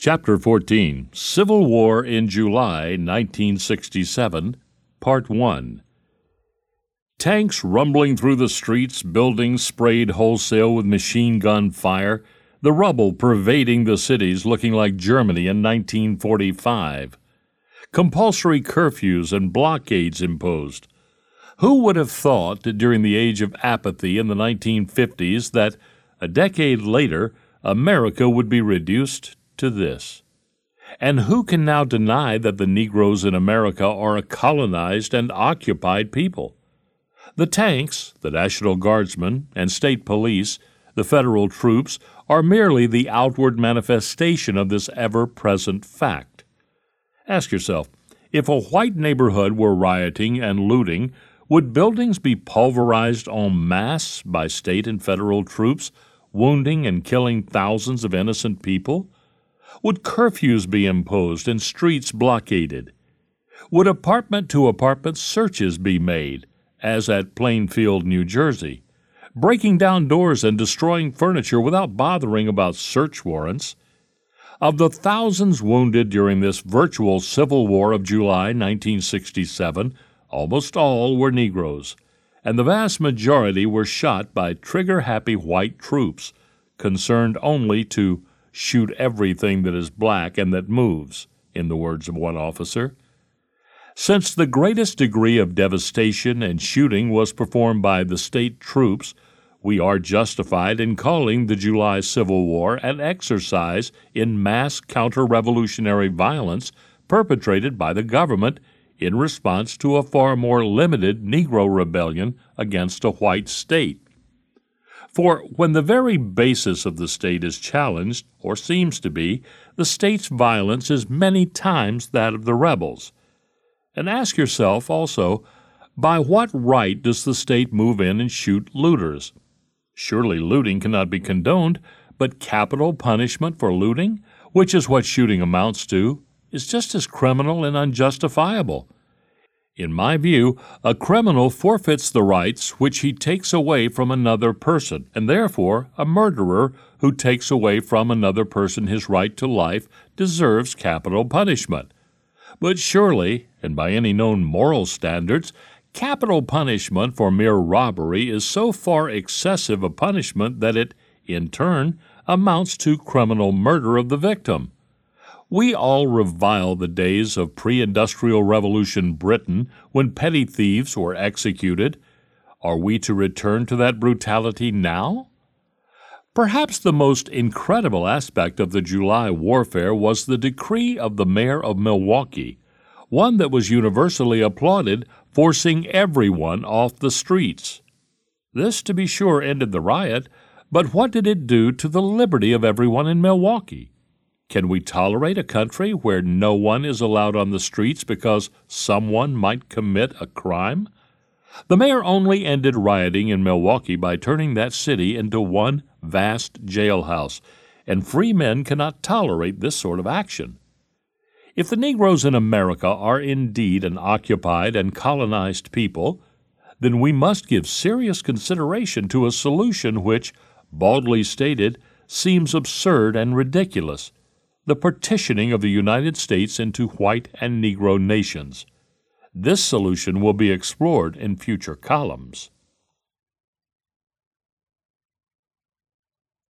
Chapter 14 Civil War in July 1967, Part 1 Tanks rumbling through the streets, buildings sprayed wholesale with machine gun fire, the rubble pervading the cities looking like Germany in 1945. Compulsory curfews and blockades imposed. Who would have thought that during the age of apathy in the 1950s that, a decade later, America would be reduced to this. And who can now deny that the Negroes in America are a colonized and occupied people? The tanks, the National Guardsmen, and state police, the federal troops, are merely the outward manifestation of this ever present fact. Ask yourself if a white neighborhood were rioting and looting, would buildings be pulverized en masse by state and federal troops, wounding and killing thousands of innocent people? Would curfews be imposed and streets blockaded? Would apartment to apartment searches be made, as at Plainfield, New Jersey, breaking down doors and destroying furniture without bothering about search warrants? Of the thousands wounded during this virtual Civil War of July 1967, almost all were Negroes, and the vast majority were shot by trigger happy white troops, concerned only to shoot everything that is black and that moves, in the words of one officer. Since the greatest degree of devastation and shooting was performed by the state troops, we are justified in calling the July Civil War an exercise in mass counter revolutionary violence perpetrated by the government in response to a far more limited Negro rebellion against a white state. For when the very basis of the state is challenged, or seems to be, the state's violence is many times that of the rebels. And ask yourself also, by what right does the state move in and shoot looters? Surely looting cannot be condoned, but capital punishment for looting, which is what shooting amounts to, is just as criminal and unjustifiable. In my view, a criminal forfeits the rights which he takes away from another person, and therefore a murderer who takes away from another person his right to life deserves capital punishment. But surely, and by any known moral standards, capital punishment for mere robbery is so far excessive a punishment that it, in turn, amounts to criminal murder of the victim. We all revile the days of pre industrial revolution Britain when petty thieves were executed. Are we to return to that brutality now? Perhaps the most incredible aspect of the July warfare was the decree of the mayor of Milwaukee, one that was universally applauded, forcing everyone off the streets. This, to be sure, ended the riot, but what did it do to the liberty of everyone in Milwaukee? Can we tolerate a country where no one is allowed on the streets because someone might commit a crime? The mayor only ended rioting in Milwaukee by turning that city into one vast jailhouse, and free men cannot tolerate this sort of action. If the Negroes in America are indeed an occupied and colonized people, then we must give serious consideration to a solution which, baldly stated, seems absurd and ridiculous the partitioning of the United States into white and Negro nations. This solution will be explored in future columns.